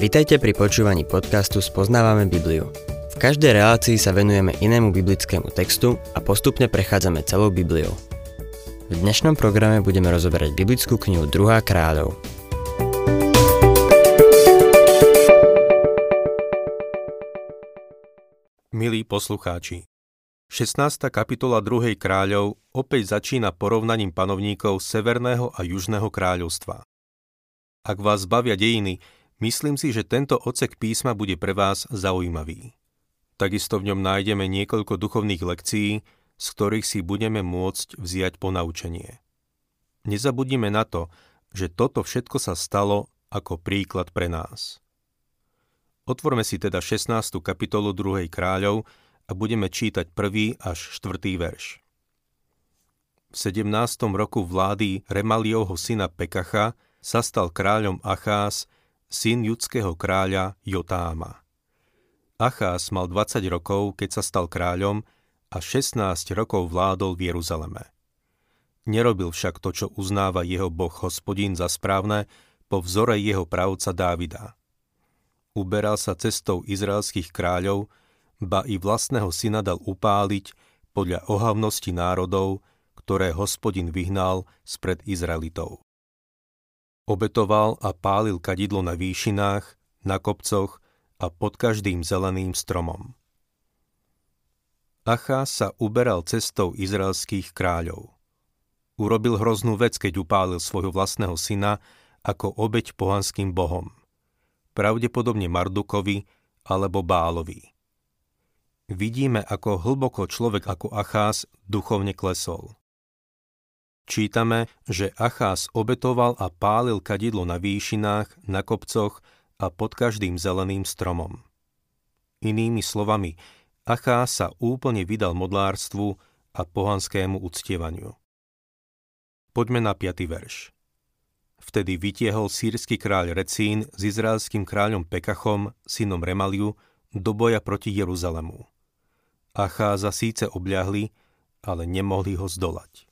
Vitajte pri počúvaní podcastu Spoznávame Bibliu. V každej relácii sa venujeme inému biblickému textu a postupne prechádzame celou Bibliou. V dnešnom programe budeme rozoberať biblickú knihu 2. kráľov. Milí poslucháči, 16. kapitola 2. kráľov opäť začína porovnaním panovníkov Severného a Južného kráľovstva. Ak vás bavia dejiny, myslím si, že tento ocek písma bude pre vás zaujímavý. Takisto v ňom nájdeme niekoľko duchovných lekcií, z ktorých si budeme môcť vziať ponaučenie. Nezabudnime na to, že toto všetko sa stalo ako príklad pre nás. Otvorme si teda 16. kapitolu 2. kráľov a budeme čítať 1. až 4. verš. V 17. roku vlády Remaliovho syna Pekacha sa stal kráľom Achás, syn judského kráľa Jotáma. Achás mal 20 rokov, keď sa stal kráľom a 16 rokov vládol v Jeruzaleme. Nerobil však to, čo uznáva jeho boh hospodín za správne po vzore jeho pravca Dávida. Uberal sa cestou izraelských kráľov, ba i vlastného syna dal upáliť podľa ohavnosti národov, ktoré hospodin vyhnal spred Izraelitov. Obetoval a pálil kadidlo na výšinách, na kopcoch a pod každým zeleným stromom. Achá sa uberal cestou izraelských kráľov. Urobil hroznú vec, keď upálil svojho vlastného syna ako obeď pohanským bohom. Pravdepodobne Mardukovi alebo Bálovi. Vidíme, ako hlboko človek ako Achás duchovne klesol čítame, že Achás obetoval a pálil kadidlo na výšinách, na kopcoch a pod každým zeleným stromom. Inými slovami, Achás sa úplne vydal modlárstvu a pohanskému uctievaniu. Poďme na 5. verš. Vtedy vytiehol sírsky kráľ Recín s izraelským kráľom Pekachom, synom Remaliu, do boja proti Jeruzalemu. Acháza síce obľahli, ale nemohli ho zdolať.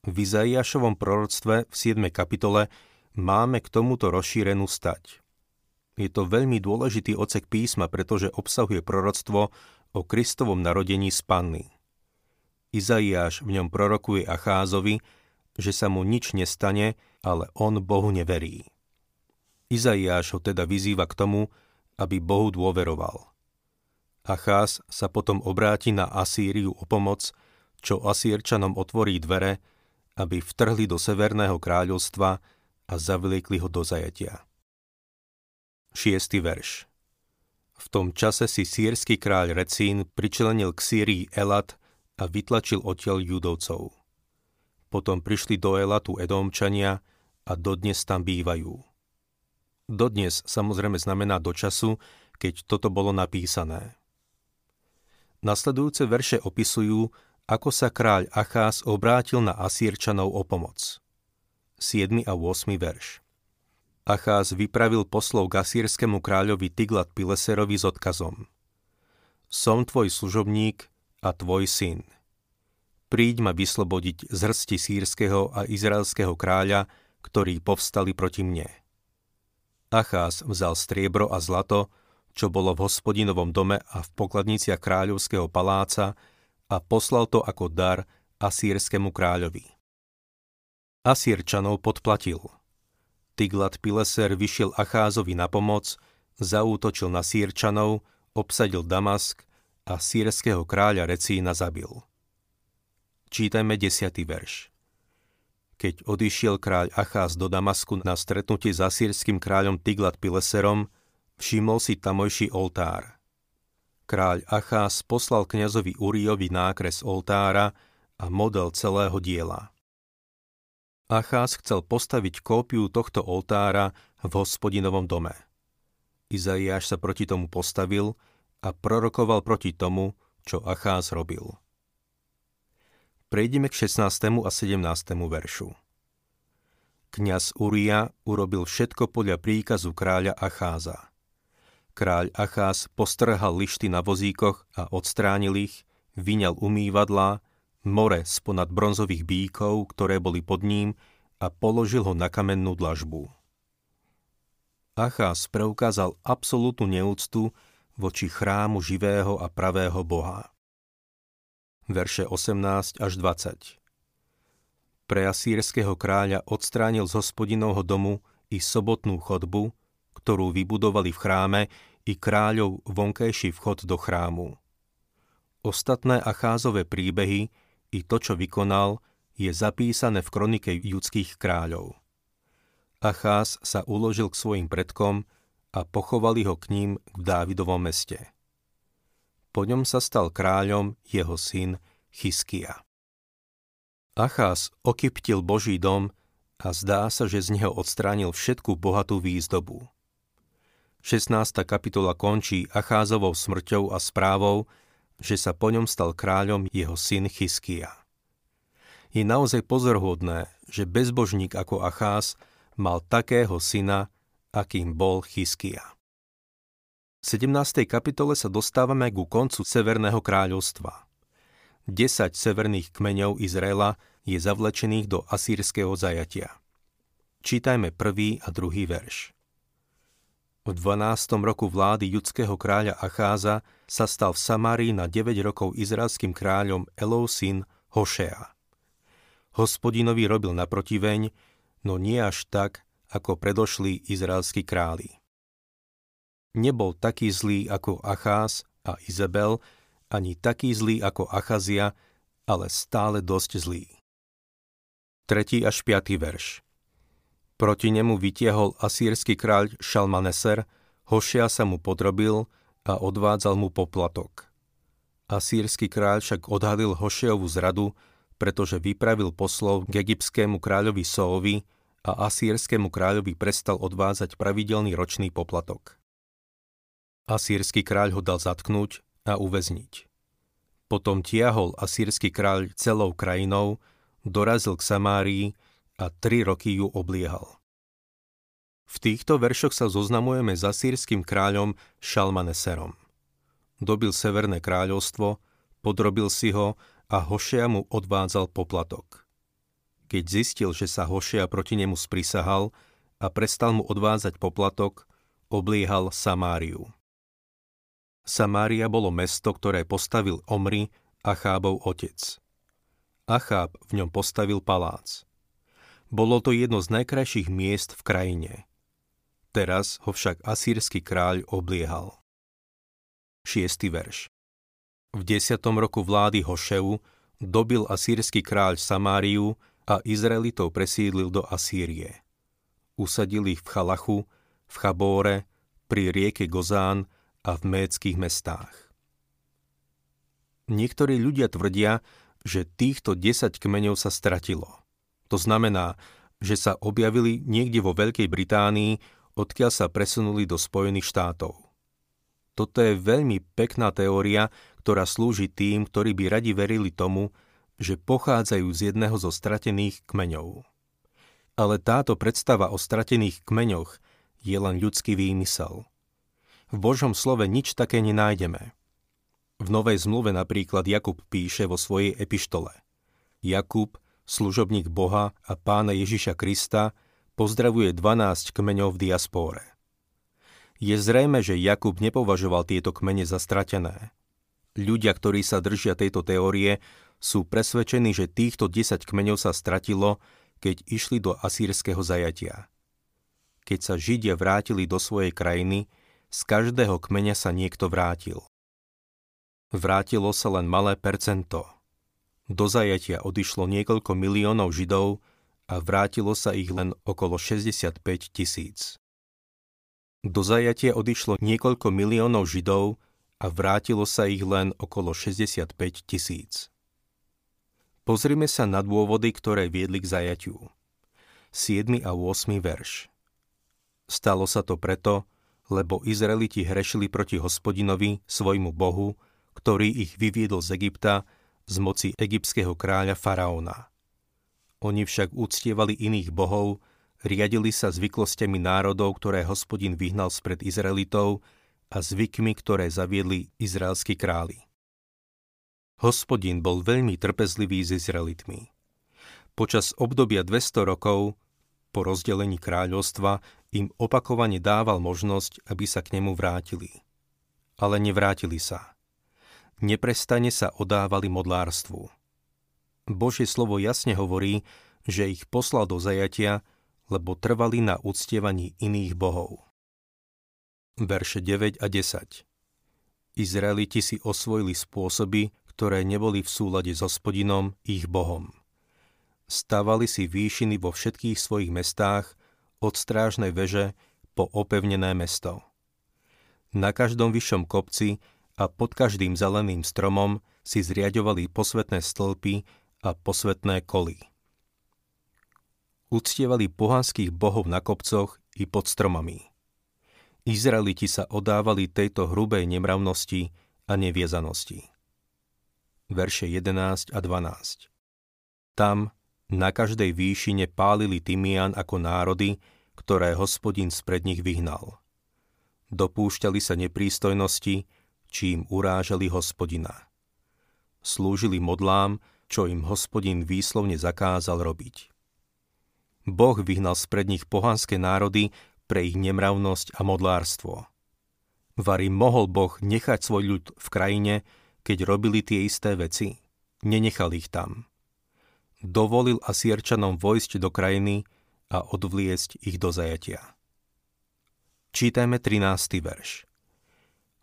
V Izaiášovom proroctve v 7. kapitole máme k tomuto rozšírenú stať. Je to veľmi dôležitý ocek písma, pretože obsahuje proroctvo o Kristovom narodení z Panny. Izaiáš v ňom prorokuje Acházovi, že sa mu nič nestane, ale on Bohu neverí. Izaiáš ho teda vyzýva k tomu, aby Bohu dôveroval. Acház sa potom obráti na Asýriu o pomoc, čo Asýrčanom otvorí dvere, aby vtrhli do Severného kráľovstva a zavliekli ho do zajatia. 6. verš V tom čase si sírsky kráľ Recín pričlenil k Sýrii Elat a vytlačil odtiaľ judovcov. Potom prišli do Elatu Edomčania a dodnes tam bývajú. Dodnes samozrejme znamená do času, keď toto bolo napísané. Nasledujúce verše opisujú, ako sa kráľ Achás obrátil na Asírčanov o pomoc. 7. a 8. verš Achás vypravil poslov k asýrskému kráľovi Tiglat Pileserovi s odkazom Som tvoj služobník a tvoj syn. Príď ma vyslobodiť z hrsti sírskeho a izraelského kráľa, ktorí povstali proti mne. Achás vzal striebro a zlato, čo bolo v hospodinovom dome a v pokladniciach kráľovského paláca a poslal to ako dar asýrskému kráľovi. Asýrčanov podplatil. Tiglat Pileser vyšiel Acházovi na pomoc, zaútočil na Sýrčanov, obsadil Damask a sírskeho kráľa Recína zabil. Čítajme 10. verš. Keď odišiel kráľ Acház do Damasku na stretnutie s asýrským kráľom Tiglat Pileserom, všimol si tamojší oltár – kráľ Achás poslal kňazovi Urijovi nákres oltára a model celého diela. Achás chcel postaviť kópiu tohto oltára v hospodinovom dome. Izaiáš sa proti tomu postavil a prorokoval proti tomu, čo Achás robil. Prejdeme k 16. a 17. veršu. Kňaz Uria urobil všetko podľa príkazu kráľa Acháza kráľ Achás postrhal lišty na vozíkoch a odstránil ich, vyňal umývadlá, more sponad bronzových bíkov, ktoré boli pod ním, a položil ho na kamennú dlažbu. Achás preukázal absolútnu neúctu voči chrámu živého a pravého Boha. Verše 18 až 20 Pre asýrského kráľa odstránil z hospodinovho domu i sobotnú chodbu, ktorú vybudovali v chráme, i kráľov vonkajší vchod do chrámu. Ostatné Acházové príbehy i to, čo vykonal, je zapísané v kronike judských kráľov. Acház sa uložil k svojim predkom a pochovali ho k ním v Dávidovom meste. Po ňom sa stal kráľom jeho syn Chyskia. Acház okyptil Boží dom a zdá sa, že z neho odstránil všetku bohatú výzdobu. 16. kapitola končí Acházovou smrťou a správou, že sa po ňom stal kráľom jeho syn Chyskia. Je naozaj pozorhodné, že bezbožník ako Acház mal takého syna, akým bol Chyskia. V 17. kapitole sa dostávame ku koncu Severného kráľovstva. 10 severných kmeňov Izraela je zavlečených do asýrskeho zajatia. Čítajme prvý a druhý verš. V 12. roku vlády judského kráľa Acháza sa stal v Samárii na 9 rokov izraelským kráľom Elov syn Hošea. Hospodinovi robil naprotiveň, no nie až tak, ako predošli izraelskí králi. Nebol taký zlý ako Acház a Izabel, ani taký zlý ako Achazia, ale stále dosť zlý. 3. až 5. verš Proti nemu vytiehol asýrsky kráľ Šalmaneser, Hošia sa mu podrobil a odvádzal mu poplatok. Asýrsky kráľ však odhalil Hošiovu zradu, pretože vypravil poslov k egyptskému kráľovi Soovi a asýrskému kráľovi prestal odvázať pravidelný ročný poplatok. Asýrsky kráľ ho dal zatknúť a uväzniť. Potom tiahol asýrsky kráľ celou krajinou, dorazil k Samárii a tri roky ju obliehal. V týchto veršoch sa zoznamujeme s asýrským kráľom Šalmaneserom. Dobil Severné kráľovstvo, podrobil si ho a Hošea mu odvádzal poplatok. Keď zistil, že sa Hošea proti nemu sprisahal a prestal mu odvádzať poplatok, obliehal Samáriu. Samária bolo mesto, ktoré postavil Omri, Achábov otec. Acháb v ňom postavil palác. Bolo to jedno z najkrajších miest v krajine. Teraz ho však asýrsky kráľ obliehal. 6. verš v desiatom roku vlády Hošeu dobil asýrsky kráľ Samáriu a Izraelitov presídlil do Asýrie. Usadil ich v Chalachu, v Chabóre, pri rieke Gozán a v méckých mestách. Niektorí ľudia tvrdia, že týchto 10 kmeňov sa stratilo. To znamená, že sa objavili niekde vo Veľkej Británii, odkiaľ sa presunuli do Spojených štátov. Toto je veľmi pekná teória, ktorá slúži tým, ktorí by radi verili tomu, že pochádzajú z jedného zo stratených kmeňov. Ale táto predstava o stratených kmeňoch je len ľudský výmysel. V Božom slove nič také nenájdeme. V Novej zmluve napríklad Jakub píše vo svojej epištole. Jakub, služobník Boha a pána Ježiša Krista, pozdravuje 12 kmeňov v diaspóre. Je zrejme, že Jakub nepovažoval tieto kmene za stratené. Ľudia, ktorí sa držia tejto teórie, sú presvedčení, že týchto 10 kmeňov sa stratilo, keď išli do asýrskeho zajatia. Keď sa Židia vrátili do svojej krajiny, z každého kmeňa sa niekto vrátil. Vrátilo sa len malé percento. Do zajatia odišlo niekoľko miliónov Židov a vrátilo sa ich len okolo 65 tisíc. Do zajatia odišlo niekoľko miliónov Židov a vrátilo sa ich len okolo 65 tisíc. Pozrime sa na dôvody, ktoré viedli k zajatiu. 7. a 8. verš. Stalo sa to preto, lebo Izraeliti hrešili proti hospodinovi, svojmu bohu, ktorý ich vyviedol z Egypta z moci egyptského kráľa Faraóna. Oni však uctievali iných bohov, riadili sa zvyklostiami národov, ktoré hospodin vyhnal spred Izraelitov a zvykmi, ktoré zaviedli izraelskí králi. Hospodin bol veľmi trpezlivý s Izraelitmi. Počas obdobia 200 rokov Po rozdelení kráľovstva im opakovane dával možnosť, aby sa k nemu vrátili. Ale nevrátili sa. Neprestane sa odávali modlárstvu. Božie slovo jasne hovorí, že ich poslal do zajatia, lebo trvali na uctievaní iných bohov. Verše 9 a 10 Izraeliti si osvojili spôsoby, ktoré neboli v súlade s hospodinom, ich bohom. Stavali si výšiny vo všetkých svojich mestách, od strážnej veže po opevnené mesto. Na každom vyššom kopci a pod každým zeleným stromom si zriadovali posvetné stĺpy a posvetné koly. Uctievali pohanských bohov na kopcoch i pod stromami. Izraeliti sa odávali tejto hrubej nemravnosti a neviezanosti. Verše 11 a 12 Tam, na každej výšine pálili Tymian ako národy, ktoré hospodin spred nich vyhnal. Dopúšťali sa neprístojnosti, čím urážali hospodina. Slúžili modlám, čo im hospodin výslovne zakázal robiť. Boh vyhnal spred nich pohanské národy pre ich nemravnosť a modlárstvo. Vary mohol Boh nechať svoj ľud v krajine, keď robili tie isté veci? Nenechal ich tam dovolil Asierčanom vojsť do krajiny a odvliesť ich do zajatia. Čítajme 13. verš.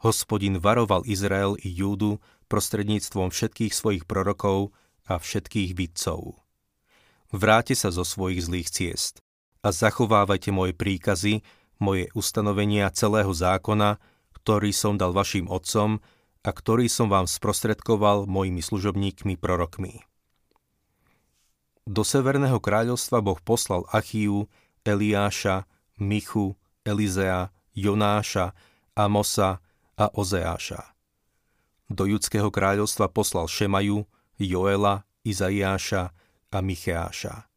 Hospodin varoval Izrael i Júdu prostredníctvom všetkých svojich prorokov a všetkých vidcov. Vráte sa zo svojich zlých ciest a zachovávajte moje príkazy, moje ustanovenia celého zákona, ktorý som dal vašim otcom a ktorý som vám sprostredkoval mojimi služobníkmi prorokmi. Do Severného kráľovstva Boh poslal Achiu, Eliáša, Michu, Elizea, Jonáša, Amosa a Ozeáša. Do Judského kráľovstva poslal Šemaju, Joela, Izaiáša a Micheáša.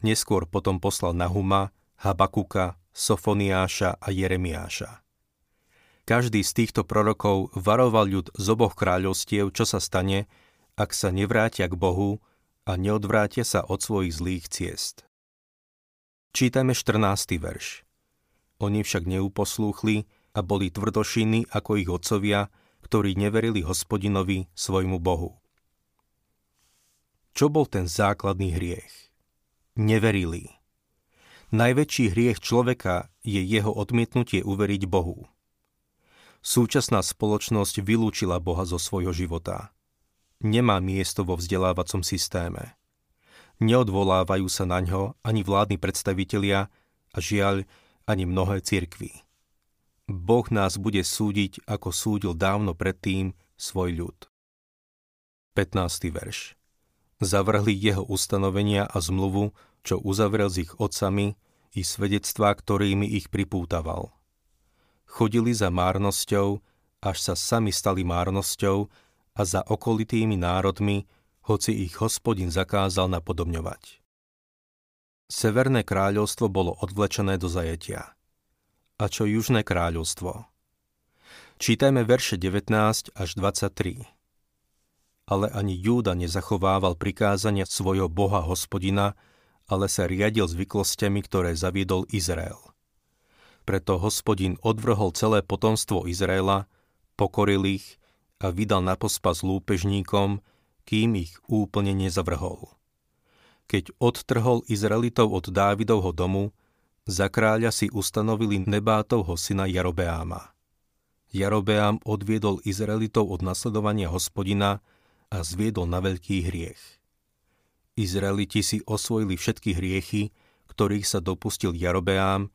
Neskôr potom poslal Nahuma, Habakuka, Sofoniáša a Jeremiáša. Každý z týchto prorokov varoval ľud z oboch kráľovstiev, čo sa stane, ak sa nevrátia k Bohu a neodvrátia sa od svojich zlých ciest. Čítame 14. verš. Oni však neuposlúchli a boli tvrdošiny ako ich otcovia, ktorí neverili hospodinovi, svojmu Bohu. Čo bol ten základný hriech? Neverili. Najväčší hriech človeka je jeho odmietnutie uveriť Bohu. Súčasná spoločnosť vylúčila Boha zo svojho života nemá miesto vo vzdelávacom systéme. Neodvolávajú sa na ňo ani vládni predstavitelia a žiaľ ani mnohé cirkvy. Boh nás bude súdiť, ako súdil dávno predtým svoj ľud. 15. verš Zavrhli jeho ustanovenia a zmluvu, čo uzavrel s ich otcami, i svedectvá, ktorými ich pripútaval. Chodili za márnosťou, až sa sami stali márnosťou a za okolitými národmi, hoci ich hospodin zakázal napodobňovať. Severné kráľovstvo bolo odvlečené do zajetia. A čo južné kráľovstvo? Čítajme verše 19 až 23. Ale ani Júda nezachovával prikázania svojho boha hospodina, ale sa riadil zvyklostiami, ktoré zaviedol Izrael. Preto hospodin odvrhol celé potomstvo Izraela, pokoril ich a vydal na pospas lúpežníkom, kým ich úplne nezavrhol. Keď odtrhol Izraelitov od Dávidovho domu, za kráľa si ustanovili Nebátovho syna Jarobeáma. Jarobeám odviedol Izraelitov od nasledovania hospodina a zviedol na veľký hriech. Izraeliti si osvojili všetky hriechy, ktorých sa dopustil Jarobeám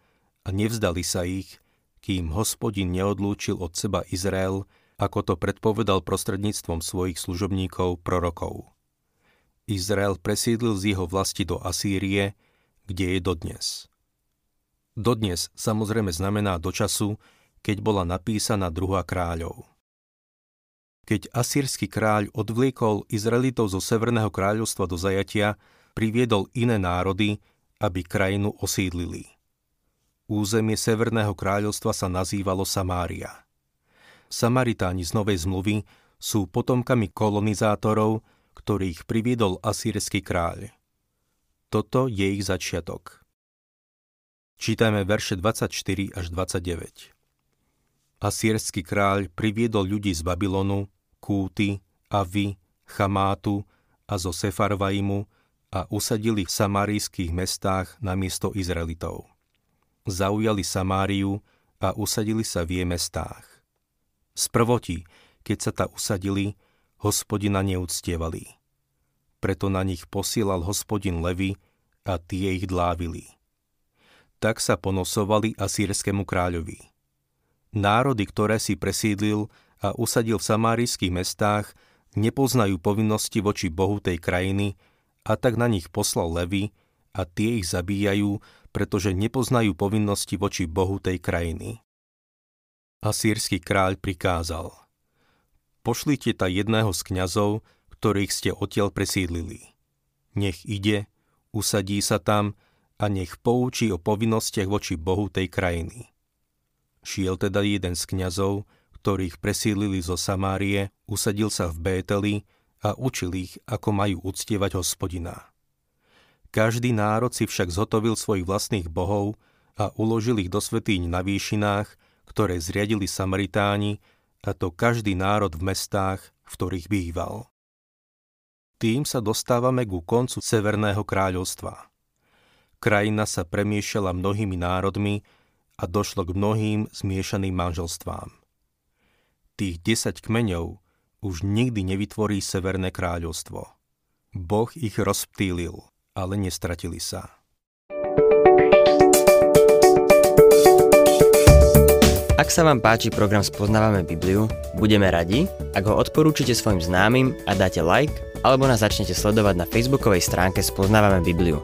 a nevzdali sa ich, kým hospodin neodlúčil od seba Izrael ako to predpovedal prostredníctvom svojich služobníkov prorokov. Izrael presídlil z jeho vlasti do Asýrie, kde je dodnes. Dodnes samozrejme znamená do času, keď bola napísaná druhá kráľov. Keď asýrsky kráľ odvliekol Izraelitov zo Severného kráľovstva do zajatia, priviedol iné národy, aby krajinu osídlili. Územie Severného kráľovstva sa nazývalo Samária. Samaritáni z Novej zmluvy sú potomkami kolonizátorov, ktorých priviedol asýrsky kráľ. Toto je ich začiatok. Čítajme verše 24 až 29. Asýrsky kráľ priviedol ľudí z Babylonu, Kúty, Avy, Chamátu a zo Sefarvaimu a usadili v samarijských mestách na miesto Izraelitov. Zaujali Samáriu a usadili sa v jej mestách. Z prvoti, keď sa ta usadili, hospodina neúctievali. Preto na nich posielal hospodin levy a tie ich dlávili tak sa ponosovali asýrskému kráľovi. Národy, ktoré si presídlil a usadil v samárijských mestách, nepoznajú povinnosti voči Bohu tej krajiny a tak na nich poslal levy a tie ich zabíjajú, pretože nepoznajú povinnosti voči Bohu tej krajiny. Asýrsky kráľ prikázal Pošlite ta jedného z kňazov, ktorých ste odtiaľ presídlili. Nech ide, usadí sa tam a nech poučí o povinnostiach voči Bohu tej krajiny. Šiel teda jeden z kňazov, ktorých presílili zo Samárie, usadil sa v Bételi a učil ich, ako majú uctievať hospodina. Každý národ si však zhotovil svojich vlastných bohov a uložil ich do svetýň na výšinách, ktoré zriadili Samaritáni, a to každý národ v mestách, v ktorých býval. Tým sa dostávame ku koncu Severného kráľovstva krajina sa premiešala mnohými národmi a došlo k mnohým zmiešaným manželstvám. Tých 10 kmeňov už nikdy nevytvorí Severné kráľovstvo. Boh ich rozptýlil, ale nestratili sa. Ak sa vám páči program Spoznávame Bibliu, budeme radi, ak ho odporúčite svojim známym a dáte like, alebo nás začnete sledovať na facebookovej stránke Spoznávame Bibliu